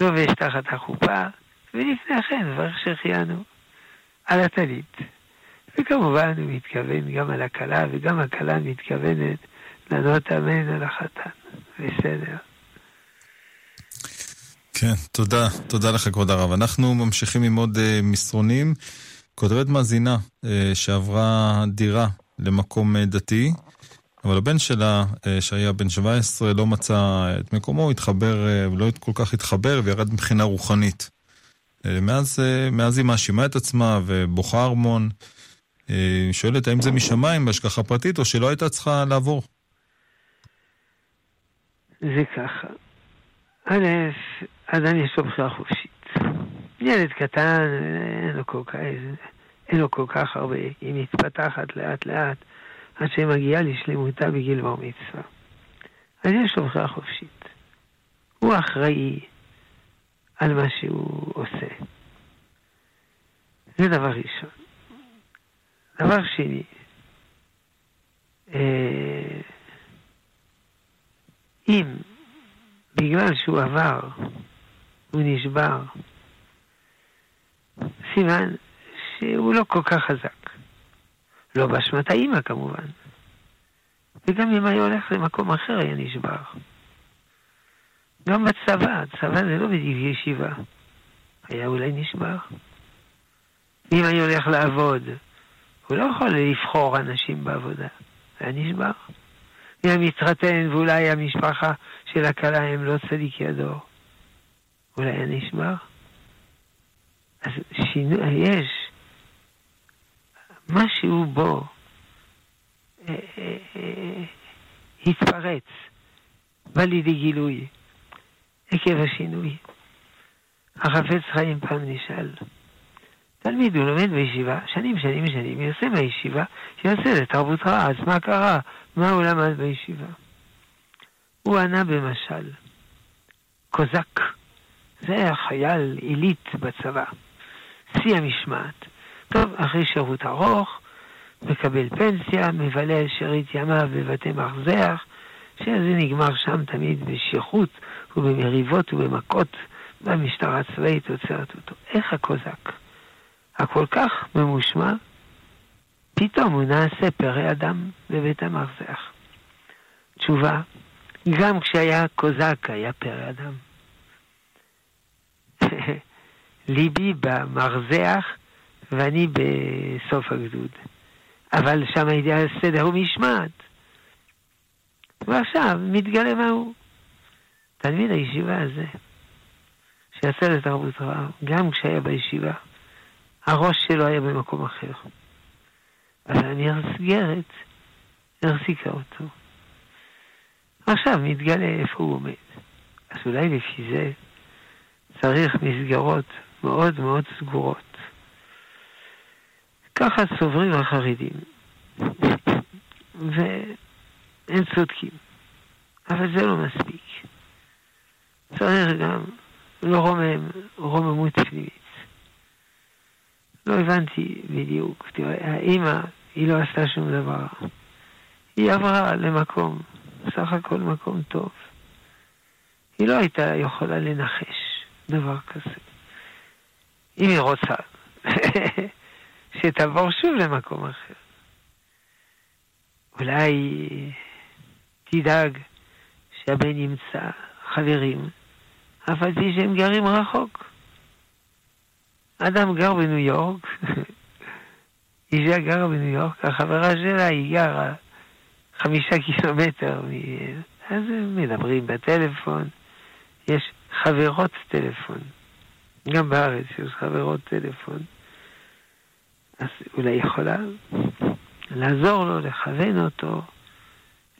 לובש תחת החופה, ולפני כן מברך שהחיינו על הטלית. וכמובן הוא מתכוון גם על הכלה, וגם הכלה מתכוונת לענות אמן על החתן. בסדר. כן, תודה. תודה לך, כבוד הרב. אנחנו ממשיכים עם עוד uh, מסרונים. כותבת מאזינה uh, שעברה דירה למקום uh, דתי, אבל הבן שלה, uh, שהיה בן 17, לא מצא את מקומו, התחבר, uh, לא כל כך התחבר וירד מבחינה רוחנית. Uh, מאז, מאז היא מאשימה את עצמה ובוכה ארמון. Uh, שואלת האם זה משמיים בהשגחה פרטית או שלא הייתה צריכה לעבור. זה ככה. א', אדם יש לו בחירה חופשית. ילד קטן, אין לו כל כך, אין לו כל כך הרבה, היא מתפתחת לאט לאט עד שהיא מגיעה לשלמותה בגיל בר מצווה. אז יש לו בחירה חופשית. הוא אחראי על מה שהוא עושה. זה דבר ראשון. דבר שני, אה, אם בגלל שהוא עבר, הוא נשבר, סימן שהוא לא כל כך חזק. לא באשמת האימא כמובן. וגם אם היה הולך למקום אחר היה נשבר. גם בצבא, צבא זה לא בדיוק ישיבה. היה אולי נשבר. אם אני הולך לעבוד, הוא לא יכול לבחור אנשים בעבודה. היה נשבר. היה מתחתן ואולי המשפחה של הכלה הם לא צדיקי הדור. אולי היה נשבר. אז שינוי, יש משהו בו אה, אה, אה, התפרץ, בא לידי גילוי עקב השינוי. החפץ חיים פעם נשאל, תלמיד הוא לומד בישיבה, שנים שנים שנים, יוצא מהישיבה, יוצא לתרבות רעה, אז מה קרה? מה הוא למד בישיבה? הוא ענה במשל, קוזק, זה היה חייל עילית בצבא, שיא המשמעת. טוב, אחרי שירות ארוך, מקבל פנסיה, מבלה שארית ימיו בבתי מרזח, שזה נגמר שם תמיד בשכרות ובמריבות ובמכות, והמשטרה הצבאית עוצרת אותו. איך הקוזק? הכל כך ממושמע, פתאום הוא נעשה פרא אדם בבית המרזח. תשובה, גם כשהיה קוזק היה פרא אדם. ליבי במרזח ואני בסוף הגדוד. אבל שם היה סדר ומשמעת. ועכשיו מתגלה מה הוא. תלמיד הישיבה הזה, שיצא לתרבות רעה, גם כשהיה בישיבה, הראש שלו היה במקום אחר. אבל המסגרת החזיקה אותו. עכשיו מתגלה איפה הוא עומד. אז אולי לפי זה צריך מסגרות מאוד מאוד סגורות. ככה סוברים החרדים. והם צודקים. אבל זה לא מספיק. צריך גם לא רומם, רוממות פנימית. לא הבנתי בדיוק. תראה, האימא, היא לא עשתה שום דבר. היא עברה למקום, סך הכל מקום טוב. היא לא הייתה יכולה לנחש דבר כזה. אם היא רוצה, שתעבור שוב למקום אחר. אולי תדאג שהבן ימצא חברים, אף על פי שהם גרים רחוק. אדם גר בניו יורק, אישה גרה בניו יורק, החברה שלה היא גרה חמישה קילומטר מהם, אז מדברים בטלפון, יש חברות טלפון. גם בארץ יש חברות טלפון. אז אולי יכולה לעזור לו, לכוון אותו,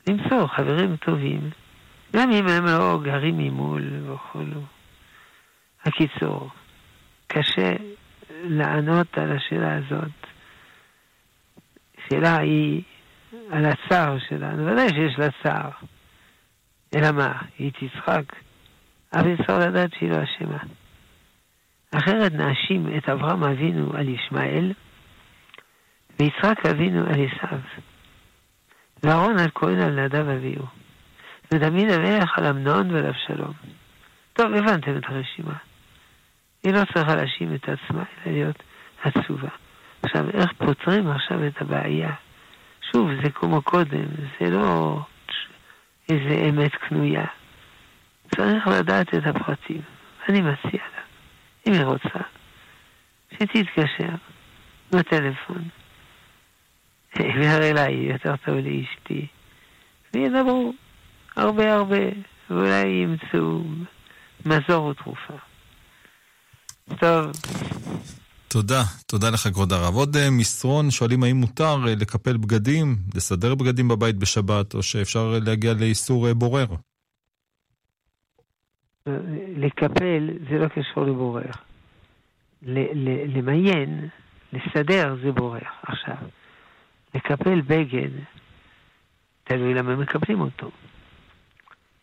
למצוא חברים טובים, גם אם הם לא גרים ממול וכולו. הקיצור, קשה לענות על השאלה הזאת. השאלה היא על הצער שלנו, ודאי שיש לה צער. אלא מה, היא תצחק, אבל צריך לדעת שהיא לא אשמה. אחרת נאשים את אברהם אבינו על ישמעאל, ויצחק אבינו על עשיו, ואהרון על כהן על נדב אביהו, ודוד המלך על אמנון ועל אבשלום. טוב, הבנתם את הרשימה. היא לא צריכה להאשים את עצמה, אלא להיות עצובה. עכשיו, איך פותרים עכשיו את הבעיה? שוב, זה כמו קודם, זה לא איזה אמת קנויה. צריך לדעת את הפרטים. אני מציע לה, אם היא רוצה, שתתקשר בטלפון. ויראה אליי, יותר טוב לאשתי, וידברו הרבה הרבה, ואולי ימצאו מזור ותרופה. טוב. תודה, תודה לך כבוד הרב. עוד אה, מסרון, שואלים האם מותר אה, לקפל בגדים, לסדר בגדים בבית בשבת, או שאפשר להגיע לאיסור אה, בורר? לקפל זה לא קשור לבורר. למיין, לסדר זה בורר. עכשיו, לקפל בגד, תלוי למה מקפלים אותו.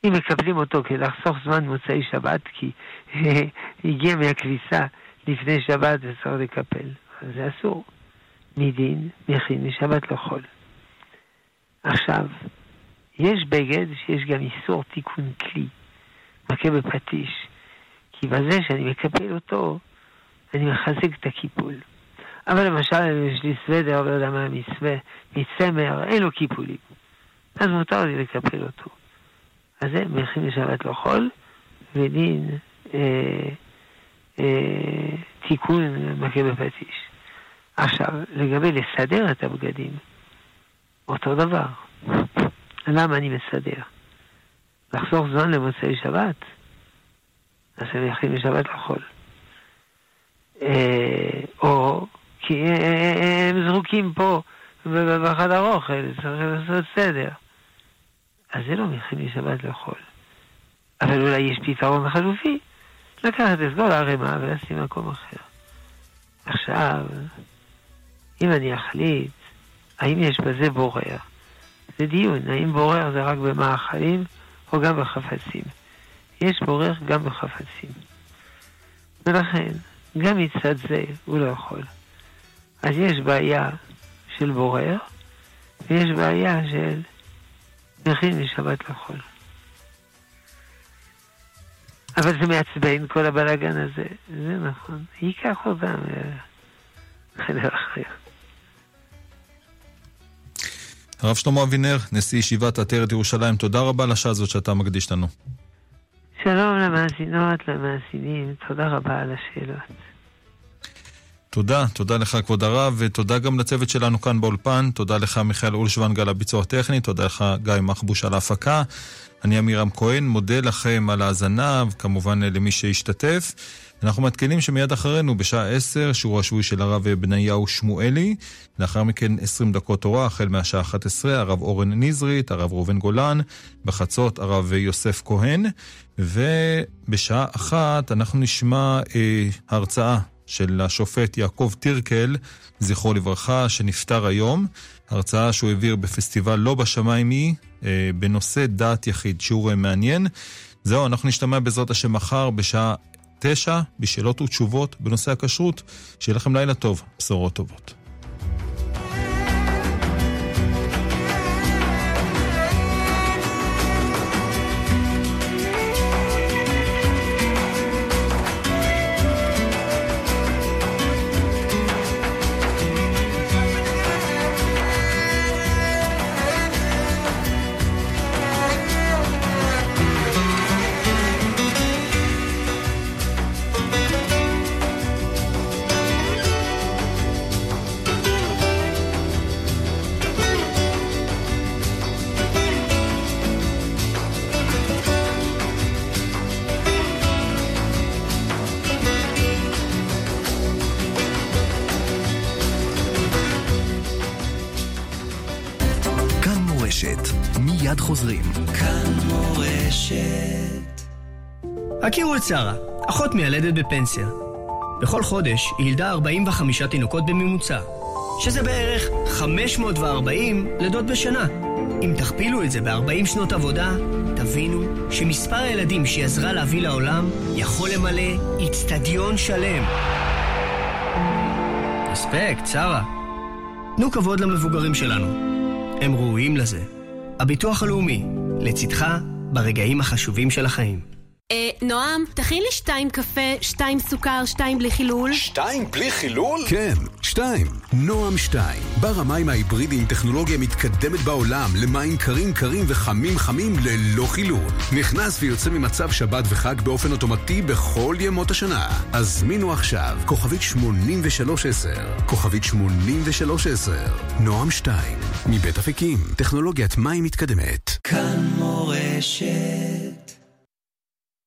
אם מקבלים אותו כדי לחסוך זמן מוצאי שבת, כי הגיע מהכביסה לפני שבת וצריך לקפל, אז זה אסור. מדין, מכין, משבת לא חול. עכשיו, יש בגד שיש גם איסור תיקון כלי, מכה בפטיש, כי בזה שאני מקפל אותו, אני מחזק את הקיפול. אבל למשל, יש לי סוודר, לא יודע מה, מצמר, אין לו קיפולים. אז מותר לי לקפל אותו. אז זה מכין לשבת לא חול, ודין אה, אה, תיקון מכה בפטיש. עכשיו, לגבי לסדר את הבגדים, אותו דבר. למה אני מסדר? לחסוך זמן למוצאי שבת? אז אני מכין לשבת לחול. אה, או כי הם זרוקים פה בחדר אוכל, צריך לעשות סדר. אז זה לא מכין שבת לאכול. אבל אולי יש פתרון חלופי, לקחת את כל הערימה ולשים במקום אחר. עכשיו, אם אני אחליט, האם יש בזה בורר? זה דיון, האם בורר זה רק במאכלים או גם בחפצים. יש בורר גם בחפצים. ולכן, גם מצד זה הוא לא יכול. אז יש בעיה של בורר, ויש בעיה של מכין משבת לחול. אבל זה מעצבן כל הבלאגן הזה, זה נכון. ייקח אותם לחדר אחר. הרב שלמה אבינר, נשיא ישיבת עטרת ירושלים, תודה רבה לשעה הזאת שאתה מקדיש לנו. שלום למאזינות, למאזינים, תודה רבה על השאלות. תודה, תודה לך כבוד הרב, ותודה גם לצוות שלנו כאן באולפן. תודה לך מיכאל אולשוונג על הביצוע הטכני, תודה לך גיא מחבוש על ההפקה. אני עמירם כהן, מודה לכם על ההאזנה, וכמובן למי שהשתתף. אנחנו מעדכנים שמיד אחרינו, בשעה 10, שיעור השבועי של הרב בניהו שמואלי. לאחר מכן 20 דקות תורה, החל מהשעה 11, הרב אורן נזרית, הרב ראובן גולן, בחצות הרב יוסף כהן. ובשעה אחת אנחנו נשמע אה, הרצאה של השופט יעקב טירקל, זכרו לברכה, שנפטר היום. הרצאה שהוא העביר בפסטיבל לא בשמיים היא אה, בנושא דעת יחיד, שיעור מעניין. זהו, אנחנו נשתמע בעזרת השם מחר בשעה תשע בשאלות ותשובות בנושא הכשרות. שיהיה לכם לילה טוב, בשורות טובות. שרה, אחות מיילדת בפנסיה. בכל חודש היא ילדה 45 תינוקות בממוצע, שזה בערך 540 לידות בשנה. אם תכפילו את זה ב-40 שנות עבודה, תבינו שמספר הילדים שהיא עזרה להביא לעולם יכול למלא איצטדיון שלם. אספקט, שרה. תנו כבוד למבוגרים שלנו. הם ראויים לזה. הביטוח הלאומי, לצדך ברגעים החשובים של החיים. נועם, תכין לי שתיים קפה, שתיים סוכר, שתיים בלי חילול. שתיים בלי חילול? כן, שתיים. נועם שתיים. בר המים ההיברידי עם טכנולוגיה מתקדמת בעולם למים קרים קרים וחמים חמים ללא חילול. נכנס ויוצא ממצב שבת וחג באופן אוטומטי בכל ימות השנה. הזמינו עכשיו, כוכבית 8310. כוכבית 8310. נועם שתיים. מבית אפיקים, טכנולוגיית מים מתקדמת. כאן מורשת